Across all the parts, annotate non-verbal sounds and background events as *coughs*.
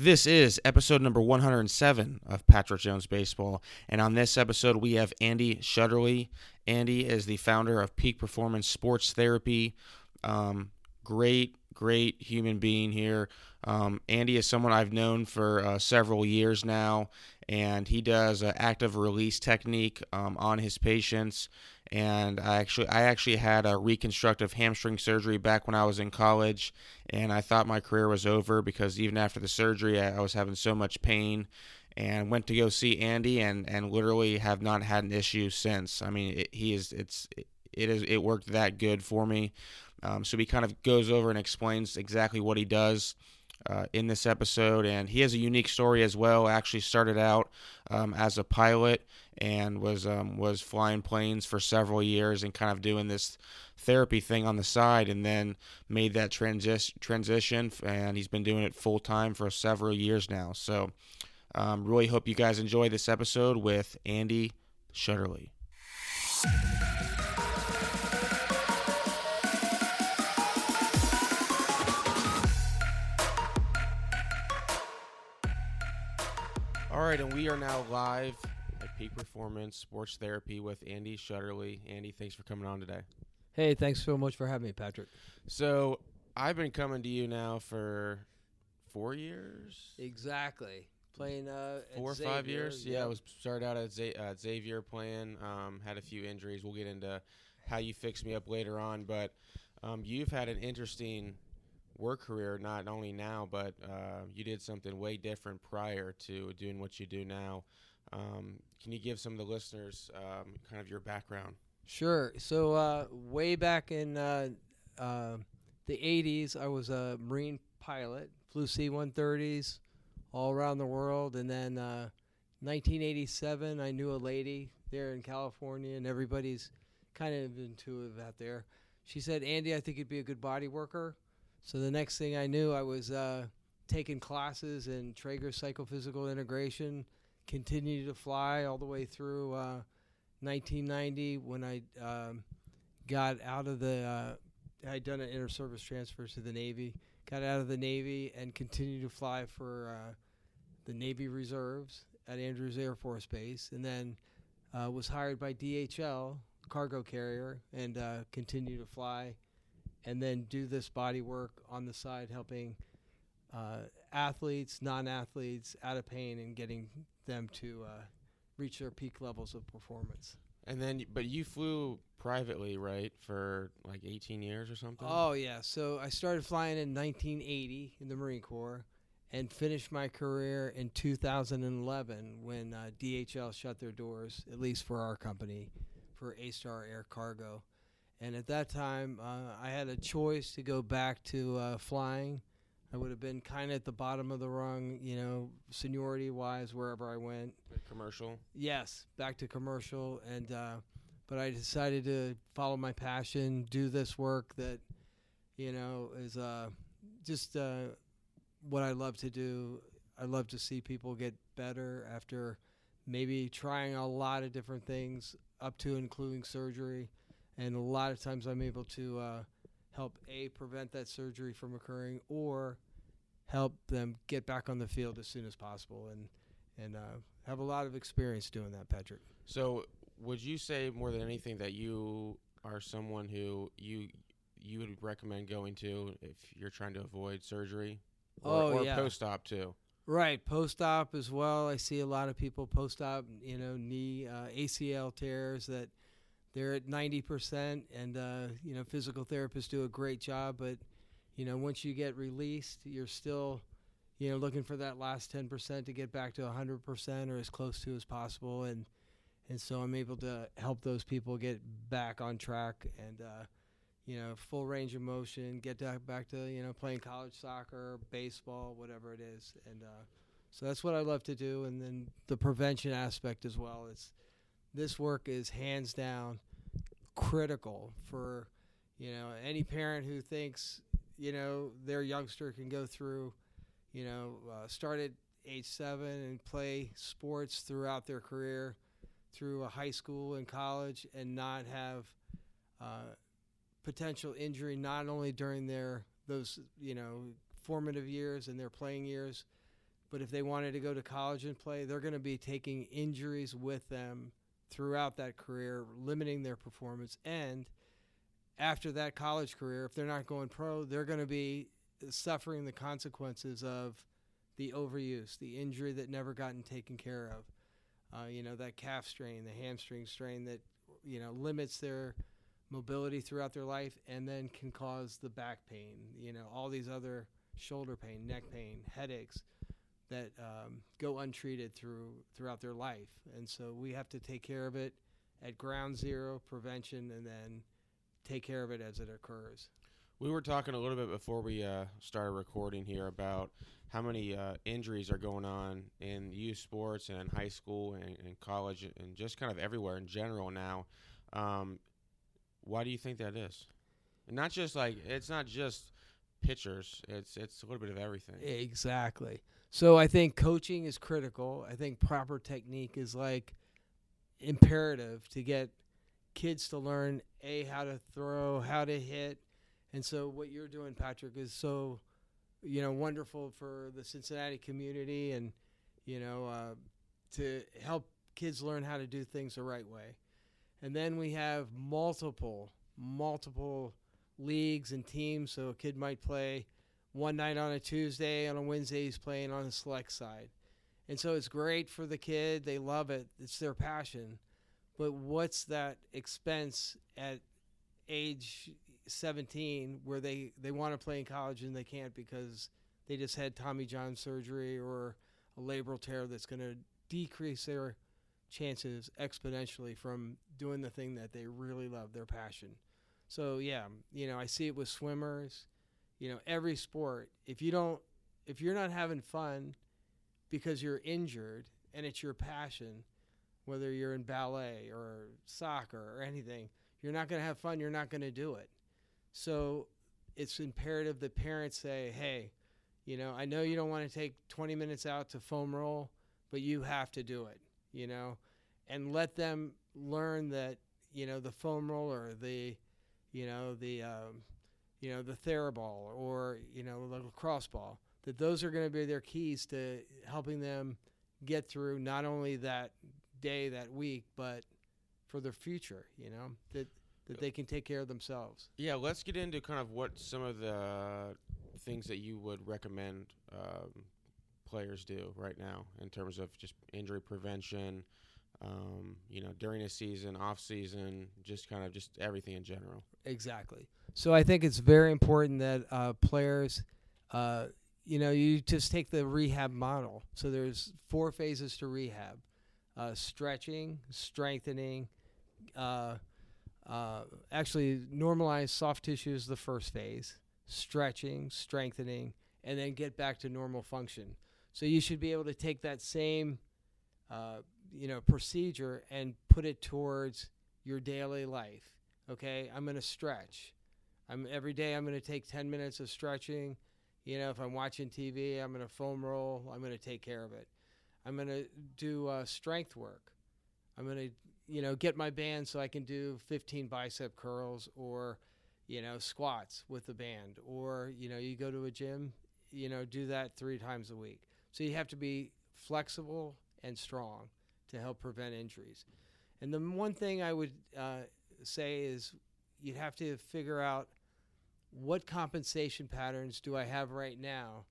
This is episode number 107 of Patrick Jones Baseball. And on this episode, we have Andy Shutterly. Andy is the founder of Peak Performance Sports Therapy. Um, great, great human being here. Um, Andy is someone I've known for uh, several years now, and he does an active release technique um, on his patients. And I actually, I actually had a reconstructive hamstring surgery back when I was in college, and I thought my career was over because even after the surgery, I, I was having so much pain. And went to go see Andy, and, and literally have not had an issue since. I mean, it, he is it's it is it worked that good for me. Um, so he kind of goes over and explains exactly what he does uh, in this episode, and he has a unique story as well. Actually, started out um, as a pilot and was um, was flying planes for several years and kind of doing this therapy thing on the side, and then made that transi- transition, and he's been doing it full time for several years now. So, um, really hope you guys enjoy this episode with Andy Shutterly. All right, and we are now live at Peak Performance Sports Therapy with Andy Shutterly. Andy, thanks for coming on today. Hey, thanks so much for having me, Patrick. So, I've been coming to you now for four years, Exactly. Playing uh, four or five years. Yeah, I was started out at Z- uh, Xavier playing. Um, had a few injuries. We'll get into how you fixed me up later on, but um, you've had an interesting work career. Not only now, but uh, you did something way different prior to doing what you do now. Um, can you give some of the listeners um, kind of your background? Sure. So uh, way back in uh, uh, the '80s, I was a Marine pilot, flew C-130s all around the world, and then uh, 1987, I knew a lady there in California, and everybody's kind of intuitive out there. She said, "Andy, I think you'd be a good body worker." So the next thing I knew, I was uh, taking classes in Trager psychophysical integration, continued to fly all the way through uh, 1990 when I um, got out of the. Uh, I'd done an inter-service transfer to the Navy. Got out of the Navy and continued to fly for uh, the Navy Reserves at Andrews Air Force Base, and then uh, was hired by DHL cargo carrier and uh, continued to fly and then do this body work on the side, helping uh, athletes, non-athletes out of pain and getting them to uh, reach their peak levels of performance. And then, but you flew privately, right, for like 18 years or something? Oh yeah, so I started flying in 1980 in the Marine Corps, and finished my career in 2011 when uh, DHL shut their doors, at least for our company, for ASTAR Air Cargo. And at that time, uh, I had a choice to go back to uh, flying. I would have been kind of at the bottom of the rung, you know, seniority wise, wherever I went. commercial. Yes, back to commercial, and uh, but I decided to follow my passion, do this work that, you know, is uh, just uh, what I love to do. I love to see people get better after maybe trying a lot of different things, up to including surgery, and a lot of times I'm able to uh, help a prevent that surgery from occurring or help them get back on the field as soon as possible and and uh, have a lot of experience doing that, Patrick. So, would you say more than anything that you are someone who you you would recommend going to if you're trying to avoid surgery, or, Oh, or yeah. post-op too? Right, post-op as well. I see a lot of people post-op, you know, knee uh, ACL tears that they're at 90%, and uh, you know, physical therapists do a great job. But you know, once you get released, you're still, you know, looking for that last 10% to get back to 100% or as close to as possible. And and so I'm able to help those people get back on track and. Uh, you know, full range of motion, get back to, you know, playing college soccer, baseball, whatever it is. And uh, so that's what I love to do. And then the prevention aspect as well. It's this work is hands down critical for, you know, any parent who thinks, you know, their youngster can go through, you know, uh, start at age seven and play sports throughout their career, through a high school and college, and not have uh, potential injury not only during their those you know formative years and their playing years, But if they wanted to go to college and play, they're going to be taking injuries with them throughout that career, limiting their performance. And after that college career, if they're not going pro, they're going to be suffering the consequences of the overuse, the injury that never gotten taken care of. Uh, you know, that calf strain, the hamstring strain that, you know, limits their mobility throughout their life and then can cause the back pain, you know, all these other shoulder pain, neck pain, headaches that um, go untreated through throughout their life. And so we have to take care of it at ground zero, prevention, and then take care of it as it occurs. We were talking a little bit before we uh, started recording here about how many uh, injuries are going on in youth sports and in high school and, and college and just kind of everywhere in general now. Um, why do you think that is? And not just like it's not just pitchers; it's it's a little bit of everything. Exactly. So I think coaching is critical. I think proper technique is like imperative to get kids to learn a how to throw, how to hit. And so what you're doing Patrick is so you know wonderful for the Cincinnati community and you know uh, to help kids learn how to do things the right way. And then we have multiple multiple leagues and teams so a kid might play one night on a Tuesday, on a Wednesday he's playing on the select side. And so it's great for the kid. They love it. It's their passion. But what's that expense at age 17 where they, they want to play in college and they can't because they just had Tommy John surgery or a labral tear that's going to decrease their chances exponentially from doing the thing that they really love, their passion. So, yeah, you know, I see it with swimmers you know every sport if you don't if you're not having fun because you're injured and it's your passion whether you're in ballet or soccer or anything you're not going to have fun you're not going to do it. So it's imperative that parents say hey you know i know you don't want to take 20 minutes out to foam roll but you have to do it you know? And let them learn that you know the foam roll or the you know the um, you know, the Theraball or, you know, the lacrosse ball, that those are going to be their keys to helping them get through not only that day, that week, but for their future, you know, that, that they can take care of themselves. Yeah, let's get into kind of what some of the things that you would recommend um, players do right now in terms of just injury prevention, um, you know, during a season, off season, just kind of just everything in general. Exactly. So I think it's very important that uh, players, uh, you know, you just take the rehab model. So there's four phases to rehab: uh, stretching, strengthening. Uh, uh, actually, normalize soft tissue is the first phase. Stretching, strengthening, and then get back to normal function. So you should be able to take that same uh, you know procedure and put it towards your daily life okay i'm going to stretch i'm every day i'm going to take 10 minutes of stretching. You know if i'm watching tv i'm going to foam roll i'm going to take care of it. I'm going to do uh, strength work. I'm going to you know get my band so i can do 15 bicep curls or you know squats with the band. Or you know you go to a gym you know do that three times a week. So you have to be flexible and strong to help prevent injuries. And the one thing I would uh, say is you'd have to figure out what compensation patterns do I have right now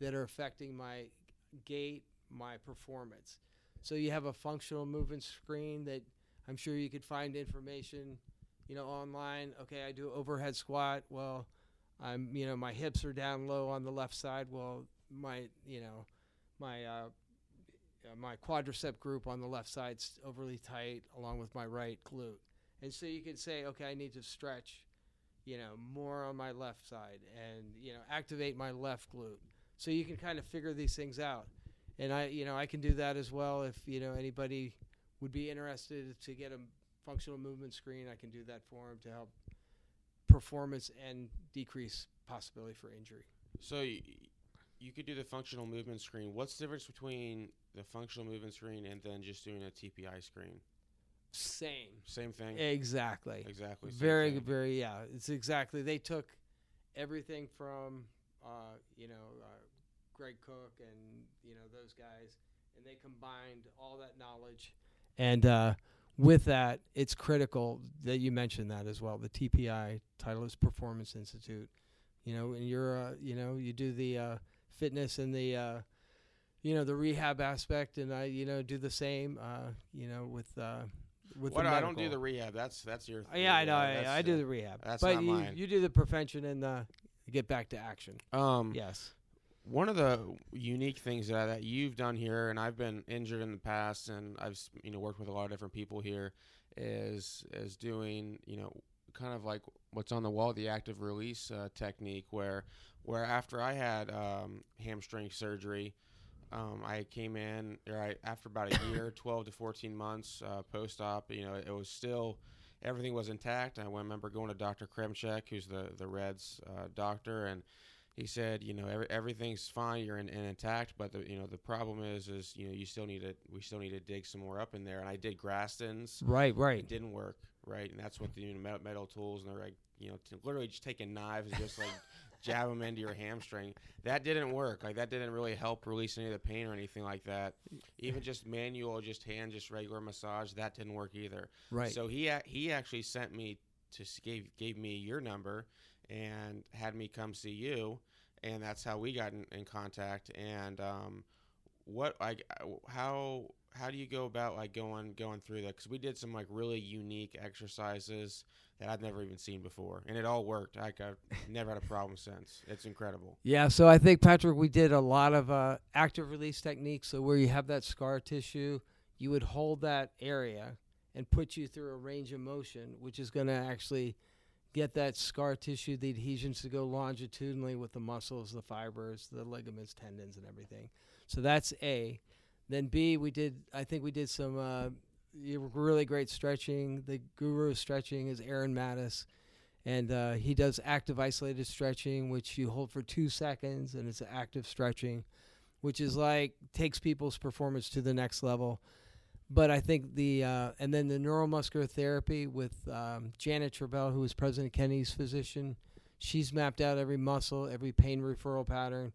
that are affecting my gait, my performance. So you have a functional movement screen that I'm sure you could find information, you know, online. Okay, I do overhead squat. Well, I'm, you know, my hips are down low on the left side. Well, my, you know, my uh, uh, my quadricep group on the left side's overly tight, along with my right glute. And so you can say, okay, I need to stretch, you know, more on my left side, and you know, activate my left glute. So you can kind of figure these things out. And I, you know, I can do that as well. If you know anybody would be interested to get a functional movement screen, I can do that for them to help performance and decrease possibility for injury. So you could do the functional movement screen. What's the difference between the functional movement screen and then just doing a TPI screen? Same. Same thing. Exactly. Exactly. Very, thing. very. Yeah, it's exactly. They took everything from, uh, you know, uh, Gray Cook and you know those guys, and they combined all that knowledge. And uh, with that, it's critical that you mentioned that as well. The TPI Titleist Performance Institute. You know, and you're, uh, you know, you do the uh, fitness and the, uh, you know, the rehab aspect, and I, you know, do the same. Uh, you know, with uh, with What I don't do the rehab. That's that's your. Uh, yeah, I know. I, I do the rehab, that's but not you, mine. you do the prevention and the get back to action. Um, Yes. One of the unique things that, that you've done here, and I've been injured in the past, and I've you know worked with a lot of different people here, is is doing you know kind of like what's on the wall, the active release uh, technique, where where after I had um, hamstring surgery, um, I came in I, after about a *coughs* year, twelve to fourteen months uh, post op. You know, it was still everything was intact. I remember going to Dr. Kremchek, who's the the Reds uh, doctor, and he said, you know, every, everything's fine, you're in, in intact, but the you know the problem is, is you know you still need to we still need to dig some more up in there. And I did Grastons, Right. right, it Right. didn't work, right? And that's what the you know, metal, metal tools and they're like, you know, to literally just taking knives and just like *laughs* jab them into your hamstring. That didn't work. Like that didn't really help release any of the pain or anything like that. Even just manual, just hand, just regular massage, that didn't work either. Right. So he he actually sent me to gave gave me your number and had me come see you, and that's how we got in, in contact. And um, what I how how do you go about like going going through that? Because we did some like really unique exercises that I've never even seen before, and it all worked. Like I've never had a problem since. It's incredible. Yeah, so I think Patrick, we did a lot of uh, active release techniques. So where you have that scar tissue, you would hold that area and put you through a range of motion, which is going to actually get that scar tissue, the adhesions to go longitudinally with the muscles, the fibers, the ligaments, tendons, and everything. So that's A. Then B, we did. I think we did some uh, really great stretching. The guru of stretching is Aaron Mattes and uh, he does active isolated stretching, which you hold for two seconds, and it's active stretching, which is like takes people's performance to the next level. But I think the uh, and then the neuromuscular therapy with um, Janet Travell, who is President Kennedy's physician, she's mapped out every muscle, every pain referral pattern,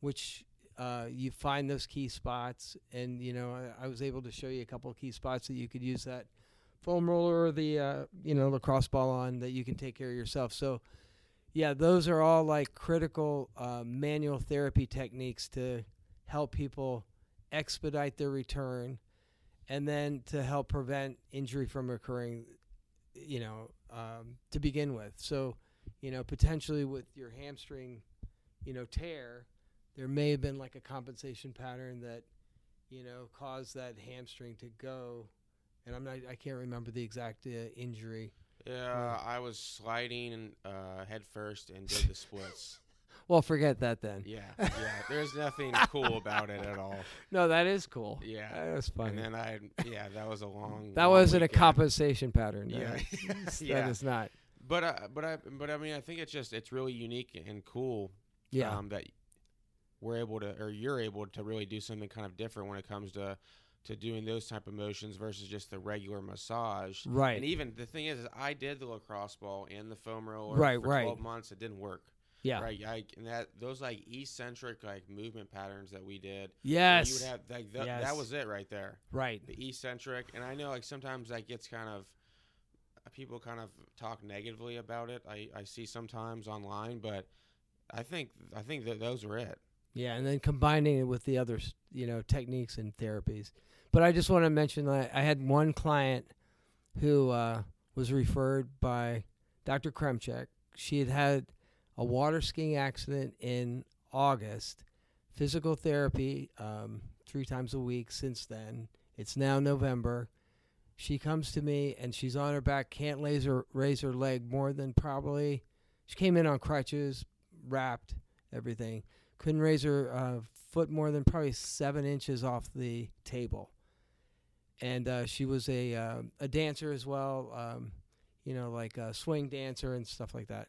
which uh, you find those key spots, and you know I, I was able to show you a couple of key spots that you could use that foam roller or the uh, you know lacrosse ball on that you can take care of yourself. So, yeah, those are all like critical uh, manual therapy techniques to help people expedite their return, and then to help prevent injury from occurring. You know, um, to begin with. So, you know, potentially with your hamstring, you know, tear, there may have been like a compensation pattern that, you know, caused that hamstring to go and I'm not I can't remember the exact uh, injury. Yeah, I was sliding uh, head first and did the splits. *laughs* Well, forget that then. Yeah, yeah. There's nothing *laughs* cool about it at all. No, that is cool. Yeah. that was funny. And then I, yeah, that was a *laughs* long. that long wasn't a compensation pattern. Yeah, that yeah. is not. But uh, but I but I mean I think it's just it's really unique and cool. Yeah, Um, that we're able to or you're able to really do something kind of different when it comes to to doing those type of motions versus just the regular massage. right. And even the thing is, is I did the lacrosse ball and the foam roller Right, for right. 12 months. It didn't work. yeah. Right. I, and that those like eccentric like movement patterns that we did. Yes. You would have like th- Yes. that was it right there. right. The eccentric, and I know like sometimes that gets kind of people kind of talk negatively about it. I, I see sometimes online, but I think I think that those were it. Yeah, and then combining it with the other, you know, techniques and therapies. But I just want to mention that I had one client who uh, was referred by Dr. Kremchek. She had had a water skiing accident in August, physical therapy um, three times a week since then. It's now November. She comes to me and she's on her back, can't raise her, raise her leg more than probably. She came in on crutches, wrapped, everything couldn't raise her uh, foot more than probably seven inches off the table. And uh, she was a uh, a dancer as well, um, you know, like a swing dancer and stuff like that.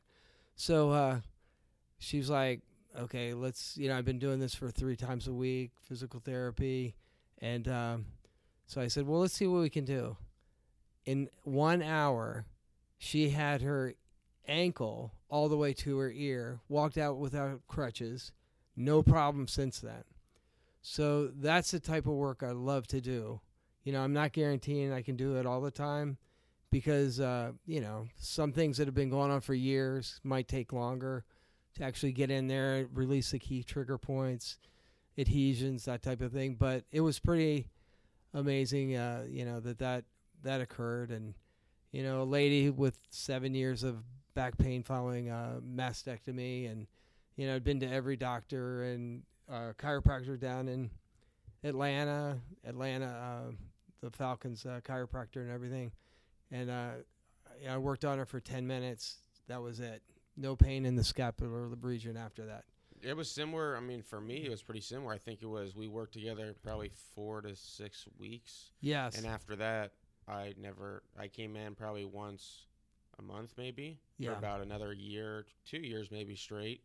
So uh, she was like, "Okay, let's." You know, I've been doing this for three times a week, physical therapy, and um, so I said, "Well, let's see what we can do." In one hour, she had her ankle all the way to her ear, walked out without crutches, no problem since then. So that's the type of work I love to do. You know, I'm not guaranteeing I can do it all the time because uh, you know some things that have been going on for years might take longer to actually get in there, release the key trigger points, adhesions, that type of thing. But it was pretty amazing, uh, you know, that that that occurred, and you know, a lady with seven years of back pain following a mastectomy, and you know, I'd been to every doctor and uh, chiropractor down in Atlanta, Atlanta, uh, the Falcons uh, chiropractor and everything, and uh, I worked on her for ten minutes. That was it. No pain in the scapular region after that. It was similar. I mean, for me, it was pretty similar. I think it was we worked together probably four to six weeks, Yes. and after that, I never. I came in probably once a month, maybe Yeah. for about another year, two years maybe straight,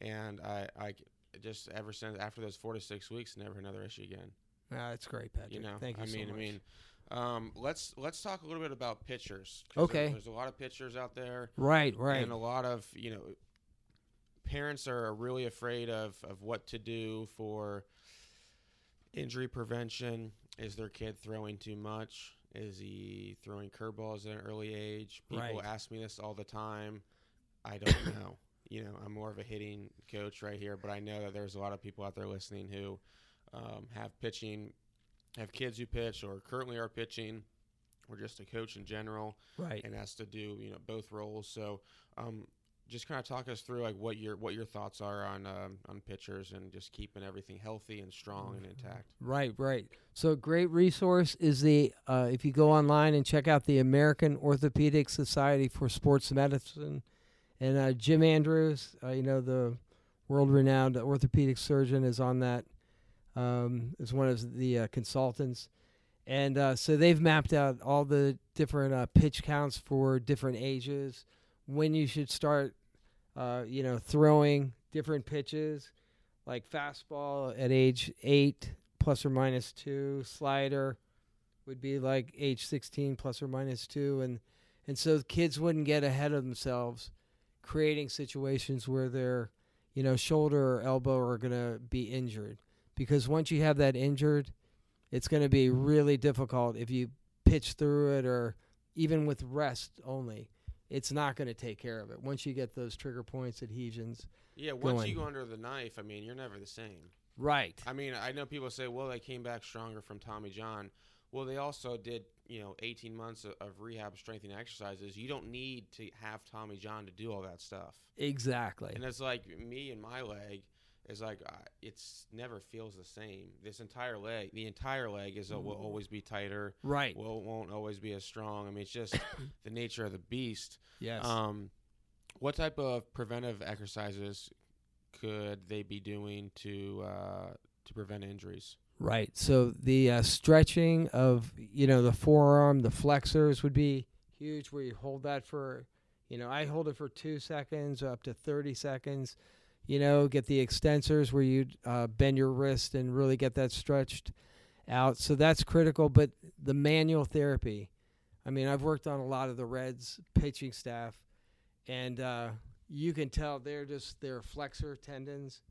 and I, I just ever since after those four to six weeks, never another issue again. Ah, that's great, Patrick. You know, Thank you I so mean, much. I mean, um, let's let's talk a little bit about pitchers. 'cause there- Okay. there's a lot of pitchers out there, right, right. and a lot of you know, parents are really afraid of of what to do for injury prevention. Is their kid throwing too much? Is he throwing curveballs at an early age? People Right. ask me this all the time. I don't *coughs* know. You know, I'm more of a hitting coach right here, but I know that there's a lot of people out there listening who um, have pitching, have kids who pitch, or currently are pitching, or just a coach in general, right. and has to do you know both roles. So, um, just kind of talk us through like what your what your thoughts are on um, on pitchers and just keeping everything healthy and strong and intact. Right, right. So a great resource is the uh, if you go online and check out the American Orthopedic Society for Sports Medicine, and uh, Jim Andrews, uh, you know the world-renowned orthopedic surgeon, is on that. Um, is one of the uh, consultants, and uh, so they've mapped out all the different uh, pitch counts for different ages, when you should start, uh, you know, throwing different pitches, like fastball at age eight plus or minus two, slider would be like age 16 plus or minus two, and and so kids wouldn't get ahead of themselves, creating situations where their, you know, shoulder or elbow are gonna be injured, because once you have that injured, it's gonna be really difficult if you pitch through it or even with rest only. It's not going to take care of it. Once you get those trigger points, adhesions. Yeah, once you go under the knife, I mean, you're never the same. Right. I mean, I know people say, well, they came back stronger from Tommy John. Well, they also did, you know, 18 months of, rehab strengthening exercises. You don't need to have Tommy John to do all that stuff. Exactly. And it's like me and my leg is like uh, it's never feels the same. This entire leg, the entire leg is uh, will always be tighter. Right. Will won't always be as strong. I mean, it's just *coughs* the nature of the beast. yes. Um, what type of preventive exercises could they be doing to uh, to prevent injuries? Right. So the uh, stretching of you know the forearm, the flexors would be huge. Where you hold that for, you know, I hold it for two seconds up to thirty seconds. You know, get the extensors where you uh, bend your wrist and really get that stretched out. So that's critical. But the manual therapy, I mean, I've worked on a lot of the Reds pitching staff, and uh, you can tell they're just their flexor tendons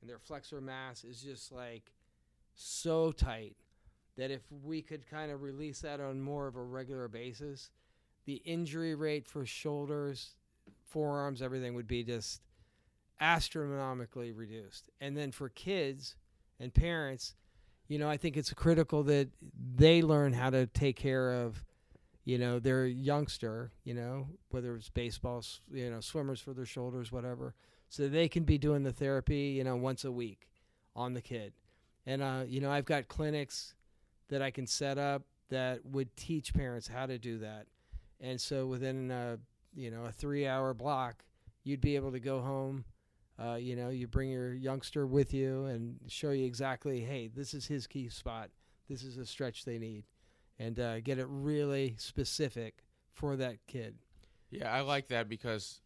and their flexor mass is just like so tight that if we could kind of release that on more of a regular basis, the injury rate for shoulders, forearms, everything would be just astronomically reduced. And then for kids and parents, you know, I think it's critical that they learn how to take care of, you know, their youngster, you know, whether it's baseball, you know, swimmers for their shoulders, whatever, so they can be doing the therapy, you know, once a week on the kid. And, uh, you know, I've got clinics that I can set up that would teach parents how to do that. And so within, a you know, a three hour block, you'd be able to go home. Uh, you know, you bring your youngster with you and show you exactly, hey, this is his key spot. This is a stretch they need. And uh, get it really specific for that kid. Yeah, I like that because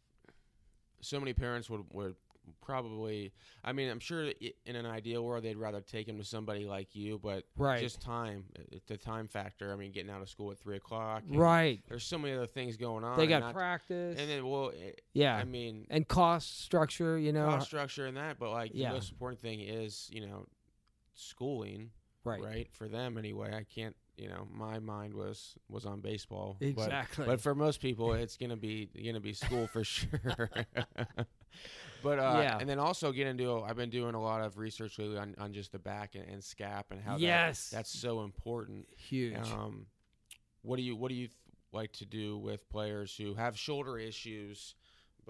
so many parents would would probably. I mean, I'm sure in an ideal world they'd rather take him to somebody like you, but Right. just time, uh, the time factor. I mean, getting out of school at three o'clock. right. There's so many other things going on. They and got not- practice. And then, well, eh, yeah. I mean, and cost structure, you know. cost structure and that, but like Yeah. the most important thing is, you know, schooling, Right. right? For them anyway. I can't, you know, my mind was was on baseball. but- Exactly. But, for most people, it's gonna be gonna be school for *laughs* sure. *laughs* but uh, Yeah. and then also get into. I've been doing a lot of research lately on, on just the back and, and scap and how that- Yes. that's so important. Huge. Um, what do you what do you th- like to do with players who have shoulder issues,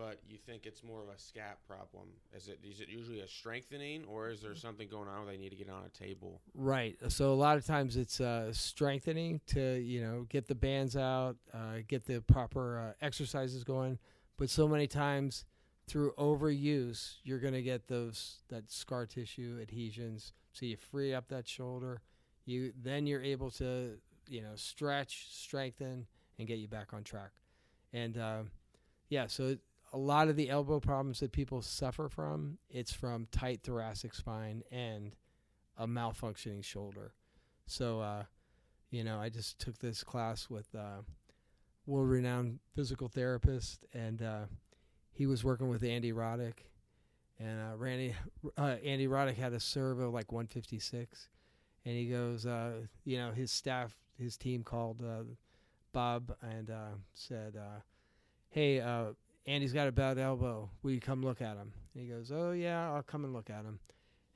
but you think it's more of a scap problem? Is it is it usually a strengthening, or is there something going on where they need to get on a table? Right. So a lot of times it's uh, strengthening to you know get the bands out, uh, get the proper uh, exercises going. But so many times through overuse, you're going to get those that scar tissue adhesions. So you free up that shoulder. You then you're able to you know stretch, strengthen, and get you back on track. And uh, yeah, so a lot of the elbow problems that people suffer from, it's from tight thoracic spine and a malfunctioning shoulder. So, uh, you know, I just took this class with uh, world-renowned physical therapist, and uh, he was working with Andy Roddick, and uh, Randy uh, Andy Roddick had a serve of like 156, and he goes, uh, you know, his staff, his team called uh, Bob and said, "Hey, Andy's got a bad elbow. Will you come look at him?" And he goes, "Oh yeah, I'll come and look at him."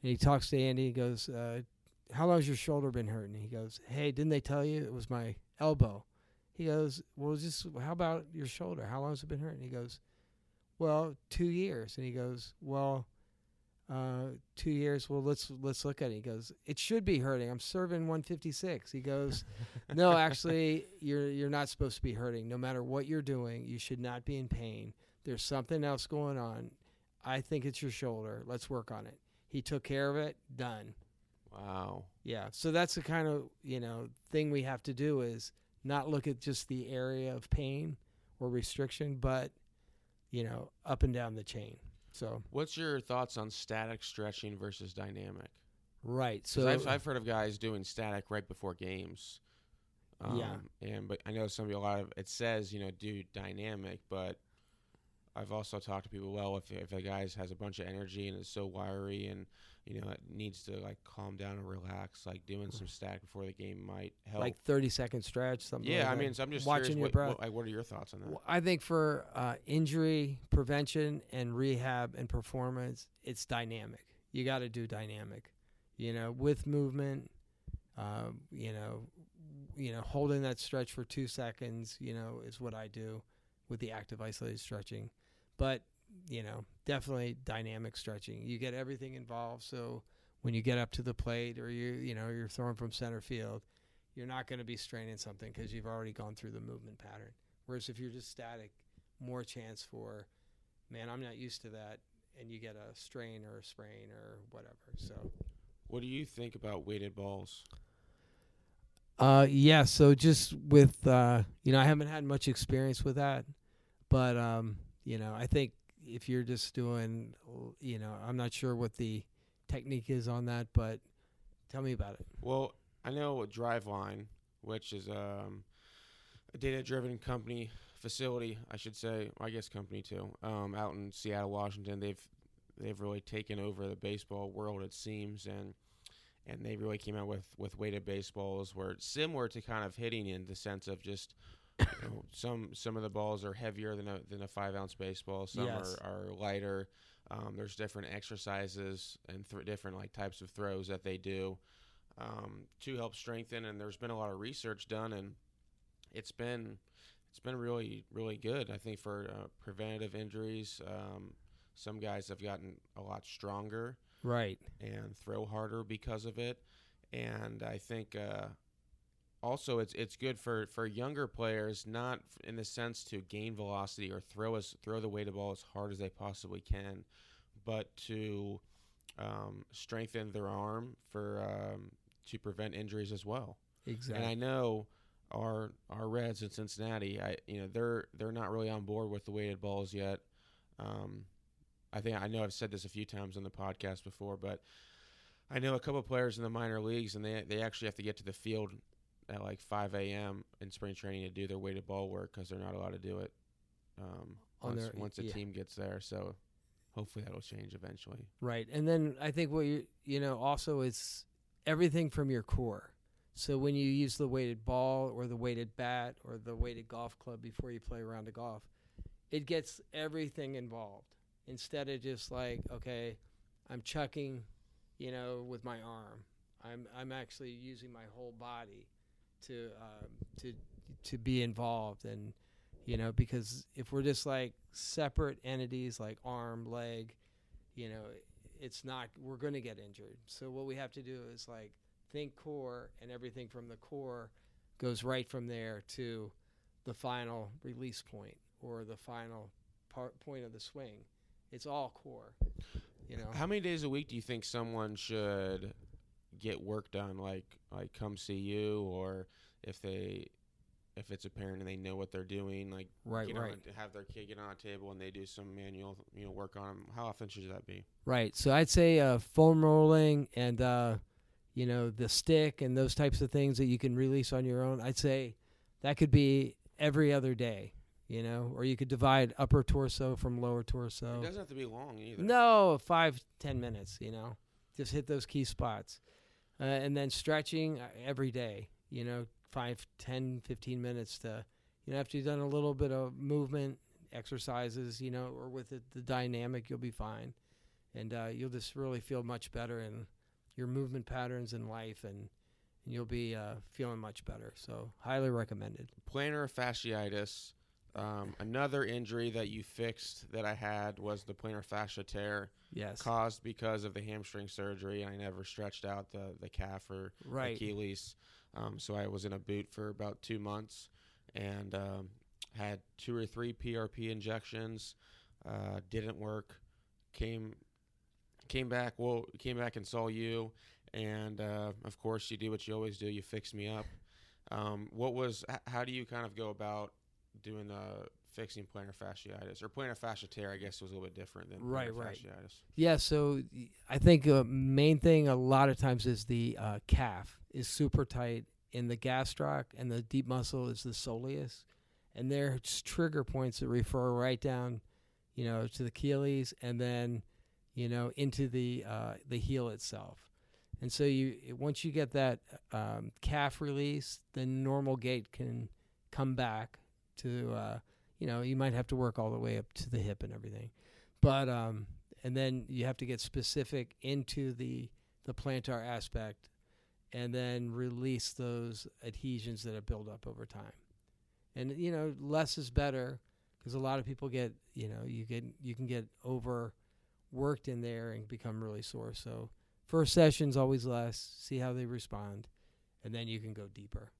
And he talks to Andy. He goes, uh, "How long's your shoulder been hurting?" He goes, "Hey, didn't they tell you it was my elbow?" He goes, "Well, just how about your shoulder? How long's it been hurting?" He goes, "Well, two years." And he goes, "Well, uh, two years. Well, let's let's look at it." He goes, "It should be hurting. I'm serving 156." He goes, *laughs* "No, actually, you're you're not supposed to be hurting. No matter what you're doing, you should not be in pain. There's something else going on. I think it's your shoulder. Let's work on it." He took care of it. Done. Wow. Yeah. So that's the kind of, you know, thing we have to do is not look at just the area of pain or restriction, but, you know, up and down the chain. So, What's your thoughts on static stretching versus dynamic? Right. So, I've, I've heard of guys doing static right before games. Um, Yeah. And but I know some of you a lot of it says you know do dynamic, but I've also talked to people. Well, if if a guy has a bunch of energy and is so wiry and you know it needs to like calm down and relax, like doing some static before the game might help. like 30 second stretch, something yeah, like I that. mean, so I'm just watching curious, your what, breath. What, like, what are your thoughts on that? Well, I think for uh, injury prevention and rehab and performance, it's dynamic. You got to do dynamic, you know, with movement. Um, you know, you know, holding that stretch for two seconds, you know, is what I do with the active isolated stretching. But you know, definitely dynamic stretching. You get everything involved. So when you get up to the plate or you you know you're throwing from center field, you're not going to be straining something because you've already gone through the movement pattern. Whereas if you're just static, more chance for, man, I'm not used to that, and you get a strain or a sprain or whatever. So, What do you think about weighted balls? uh, yeah. So just with, uh, you know, I haven't had much experience with that, but um, you know, I think if you're just doing, you know, I'm not sure what the technique is on that, but tell me about it. Well, I know Driveline, which is um, a data-driven company facility, I should say. I guess company too. Um, out in Seattle, Washington, they've they've really taken over the baseball world, it seems, and and they really came out with with weighted baseballs, where it's similar to kind of hitting in the sense of just. You know, some some of the balls are heavier than a than a five ounce baseball. Some Yes. are, are lighter. Um, there's different exercises and th- different like types of throws that they do um, to help strengthen. And there's been a lot of research done, and it's been it's been really really good. I think for uh, preventative injuries, um, some guys have gotten a lot stronger Right. and throw harder because of it. And I think uh, also it's it's good for, for younger players, not in the sense to gain velocity or throw as throw the weighted ball as hard as they possibly can, but to um, strengthen their arm for um, to prevent injuries as well. Exactly. And I know our our Reds in Cincinnati, I you know they're they're not really on board with the weighted balls yet. Um, I think I know I've said this a few times on the podcast before, but I know a couple of players in the minor leagues, and they they actually have to get to the field at like 5 a.m. in spring training to do their weighted ball work because they're not allowed to do it um, On once their- once the yeah. team gets there. So hopefully that'll change eventually. Right. And then I think what you you know also is everything from your core. So when you use the weighted ball or the weighted bat or the weighted golf club before you play around a golf, it gets everything involved instead of just like okay, I'm chucking, you know, with my arm. I'm I'm actually using my whole body to um, to to be involved and you know because if we're just like separate entities like arm leg you know it's not we're going to get injured. So what we have to do is like think core and everything from the core goes right from there to the final release point or the final part point of the swing. It's all core you know? How many days a week do you think someone should get work done? Like, like come see you, or if they, if it's a parent and they know what they're doing, like right right have their kid get on a table and they do some manual, you know, work on them. How often should that be? Right. So I'd say uh, foam rolling and uh, you know the stick and those types of things that you can release on your own. I'd say that could be every other day. You know, or you could divide upper torso from lower torso. It doesn't have to be long either. No, five ten minutes. You know, just hit those key spots, uh, and then stretching uh, every day. You know, five, ten, fifteen minutes to. You know, after you've done a little bit of movement exercises, you know, or with it, the dynamic, you'll be fine, and uh, you'll just really feel much better in your movement patterns in life, and, and you'll be uh, feeling much better. So, highly recommended. plantar fasciitis. Um, another injury that you fixed that I had was the plantar fascia tear Yes, caused because of the hamstring surgery, and I never stretched out the the calf or right. Achilles. Um, so I was in a boot for about two months and um, had two or three PRP injections. Uh, didn't work. Came came back. Well, came back and saw you, and uh, of course you do what you always do. You fix me up. Um, what was? How do you kind of go about doing uh, fixing plantar fasciitis or plantar fascia tear? I guess was a little bit different than Right, plantar right. fasciitis. Yeah, so I think the main thing a lot of times is the uh, calf is super tight in the gastroc, and the deep muscle is the soleus, and they're trigger points that refer right down, you know, to the Achilles, and then, you know, into the uh, the heel itself. And so you once you get that um, calf release, the normal gait can come back to, uh, you know, you might have to work all the way up to the hip and everything, but um, and then you have to get specific into the the plantar aspect and then release those adhesions that have built up over time. And you know less is better because a lot of people get you know you get you can get overworked in there and become really sore. So first session's always less see how they respond and then you can go deeper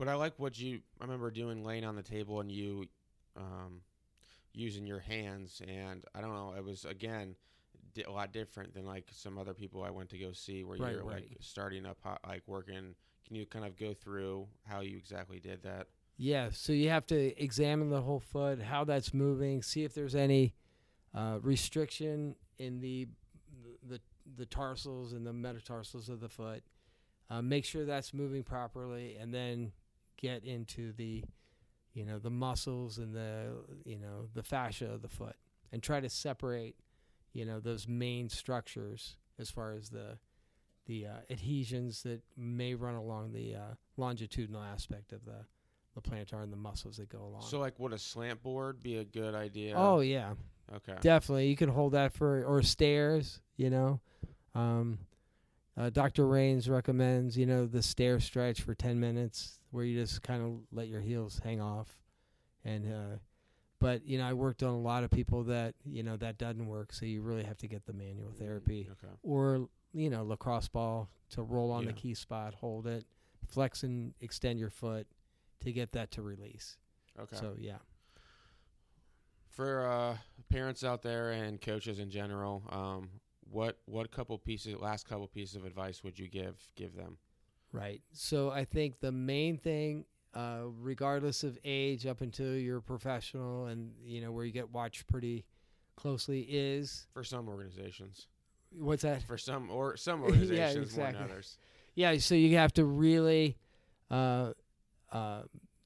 But I like what you. I remember doing laying on the table and you, um, using your hands, and I don't know. It was again di- a lot different than like some other people I went to go see, where Right, you're right. like starting up, ho- like working. Can you kind of go through how you exactly did that? Yeah, so you have to examine the whole foot, how that's moving, see if there's any uh, restriction in the the the tarsals and the metatarsals of the foot. Uh, make sure that's moving properly, and then get into the you know the muscles and the you know the fascia of the foot, and try to separate you know those main structures as far as the the uh, adhesions that may run along the uh, longitudinal aspect of the the plantar and the muscles that go along. So like, would a slant board be a good idea? oh yeah, okay. definitely. You can hold that for or stairs. You know, um, uh, Dr. Rains recommends you know the stair stretch for ten minutes where you just kind of let your heels hang off, and uh, but you know I worked on a lot of people that you know that doesn't work. So you really have to get the manual therapy Okay. or you know lacrosse ball to roll on the key spot, hold it, flex and extend your foot to get that to release. Okay. So yeah. For uh, parents out there and coaches in general, um, what what couple pieces, last couple pieces of advice would you give give them? Right. So I think the main thing, uh, regardless of age, up until you're professional and you know where you get watched pretty closely, is For some organizations, what's that? for some or some *laughs* Yeah, organizations more exactly. than others. Yeah. So you have to really uh, uh,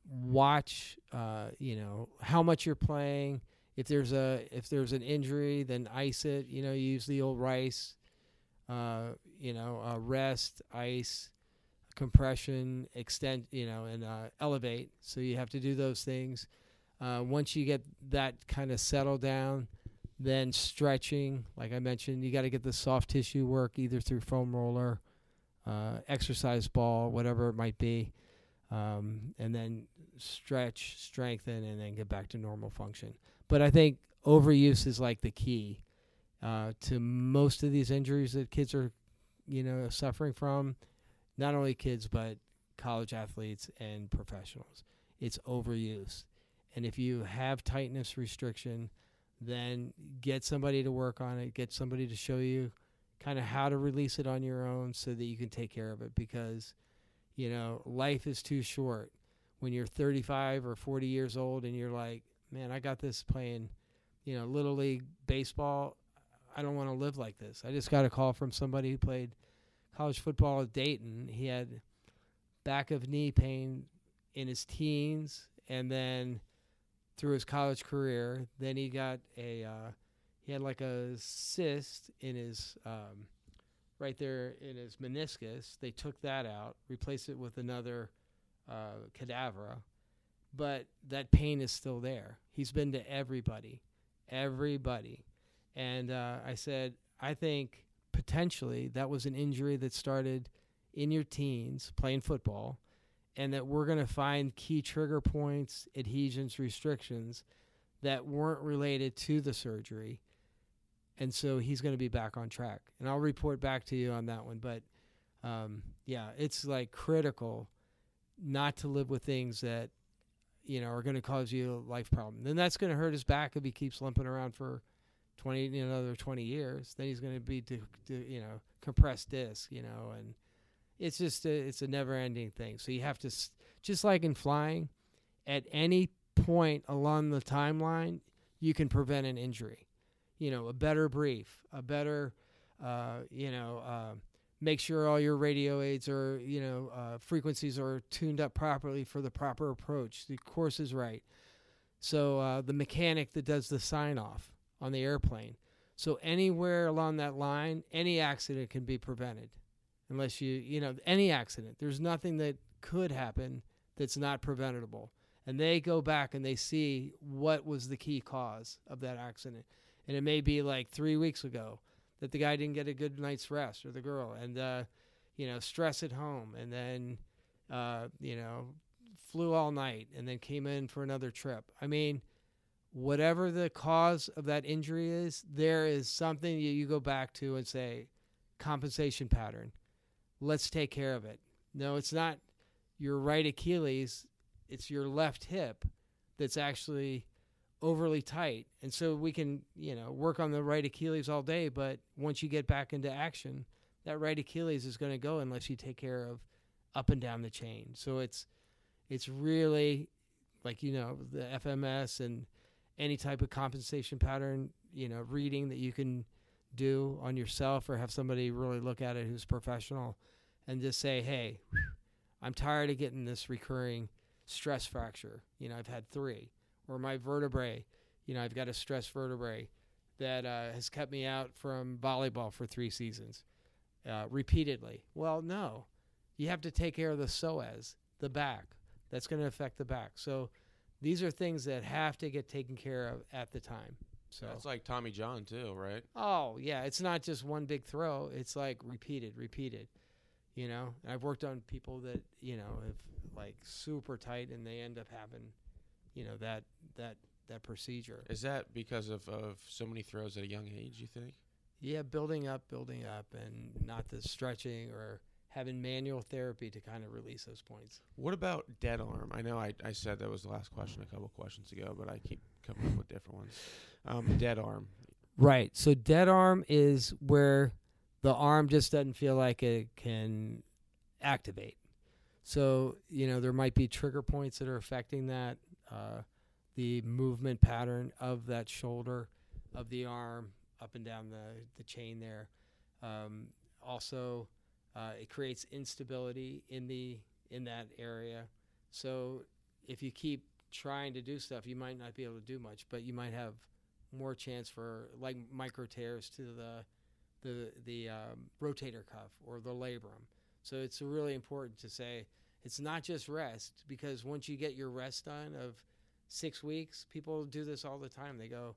watch. Uh, you know how much you're playing. If there's a if there's an injury, then ice it. You know, use the old rice. uh, you know, uh, rest, ice, compression, extend, you know, and uh, elevate. So you have to do those things. Uh, once you get that kind of settled down, then stretching, like I mentioned, you got to get the soft tissue work either through foam roller, uh, exercise ball, whatever it might be, um, and then stretch, strengthen, and then get back to normal function. But I think overuse is like the key uh, to most of these injuries that kids are, you know, suffering from. Not only kids, but college athletes and professionals. It's overuse. And if you have tightness restriction, then get somebody to work on it, get somebody to show you kind of how to release it on your own so that you can take care of it because you know, life is too short. When you're 35 or 40 years old and you're like, "Man, I got this playing, you know, little league baseball. I don't want to live like this." I just got a call from somebody who played college football at Dayton. He had back of knee pain in his teens and then through his college career. Then he got a uh, he had like a cyst in his um, right there in his meniscus. They took that out, replaced it with another uh, cadaver, but that pain is still there. He's been to everybody, everybody, and uh, I said I think potentially that was an injury that started in your teens playing football and that we're going to find key trigger points, adhesions, restrictions that weren't related to the surgery. And so he's going to be back on track. And I'll report back to you on that one. But um, yeah, it's like critical not to live with things that, you know, are going to cause you a life problem. Then that's going to hurt his back if he keeps limping around for 20, you know, another 20 years. Then he's going to be, to, to, you know, compressed disc, you know, and it's just a, it's a never ending thing. So you have to just like in flying, at any point along the timeline, you can prevent an injury. You know, a better brief, a better, uh, you know, uh, make sure all your radio aids are, you know, uh, frequencies are tuned up properly for the proper approach. The course is right. So uh, the mechanic that does the sign off on the airplane. So anywhere along that line, any accident can be prevented unless you you know any accident there's nothing that could happen that's not preventable and they go back and they see what was the key cause of that accident and it may be like three weeks ago that the guy didn't get a good night's rest or the girl and uh, you know stress at home and then uh, you know flew all night and then came in for another trip i mean whatever the cause of that injury is there is something that you go back to and say compensation pattern let's take care of it. No, it's not your right Achilles, it's your left hip that's actually overly tight. And so we can, you know, work on the right Achilles all day, but once you get back into action, that right Achilles is going to go unless you take care of up and down the chain. So it's it's really like you know the FMS and any type of compensation pattern, you know, reading that you can do on yourself or have somebody really look at it who's professional and just say, hey, I'm tired of getting this recurring stress fracture. You know, I've had three. Or my vertebrae, you know, I've got a stress vertebrae that uh, has kept me out from volleyball for three seasons uh, repeatedly. Well, no. You have to take care of the psoas, the back. That's going to affect the back. So these are things that have to get taken care of at the time. So it's like Tommy John too, right? Oh yeah, it's not just one big throw. It's like repeated, repeated you know and i've worked on people that you know have like super tight and they end up having you know that that that procedure. Is that because of, of so many throws at a young age you think? Yeah building up building up and not the stretching or having manual therapy to kind of release those points. What about dead arm? I know i, I said that was the last question a couple questions ago but i keep coming up with different ones. Um, dead arm. Right so dead arm is where the arm just doesn't feel like it can activate. So, you know, there might be trigger points that are affecting that, uh, the movement pattern of that shoulder, of the arm, up and down the, the chain there. Um, also, uh, it creates instability in the in that area. So, if you keep trying to do stuff, you might not be able to do much, but you might have more chance for like micro tears to the the the um, rotator cuff or the labrum. So it's really important to say it's not just rest because once you get your rest done of six weeks, people do this all the time. They go,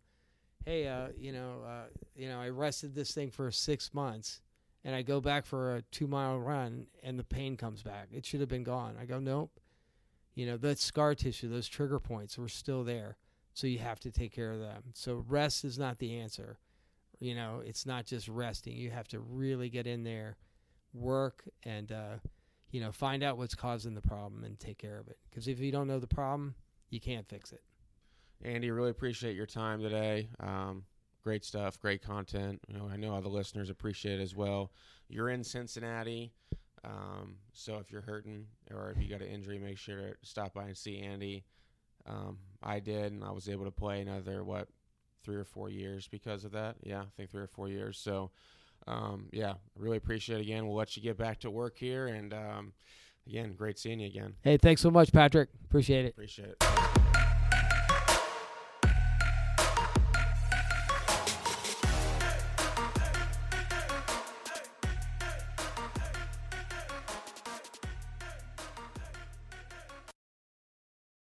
"Hey, uh, you know, uh, you know, I rested this thing for six months." And I go back for a two mile run and the pain comes back. It should have been gone. I go, nope. You know, that scar tissue, those trigger points were still there. So you have to take care of them. So rest is not the answer. You know, it's not just resting. You have to really get in there, work, and, uh, you know, find out what's causing the problem and take care of it. Because if you don't know the problem, you can't fix it. Andy, really appreciate your time today. Um, great stuff, great content. You know, I know all the listeners appreciate it as well. You're in Cincinnati, um, so if you're hurting or if you got an injury, make sure to stop by and see Andy. Um, I did, and I was able to play another what three or four years because of that. Yeah, I think three or four years. So, um, yeah, really appreciate it again. We'll let you get back to work here, and um, again, great seeing you again. Hey, thanks so much, Patrick. Appreciate it. Appreciate it.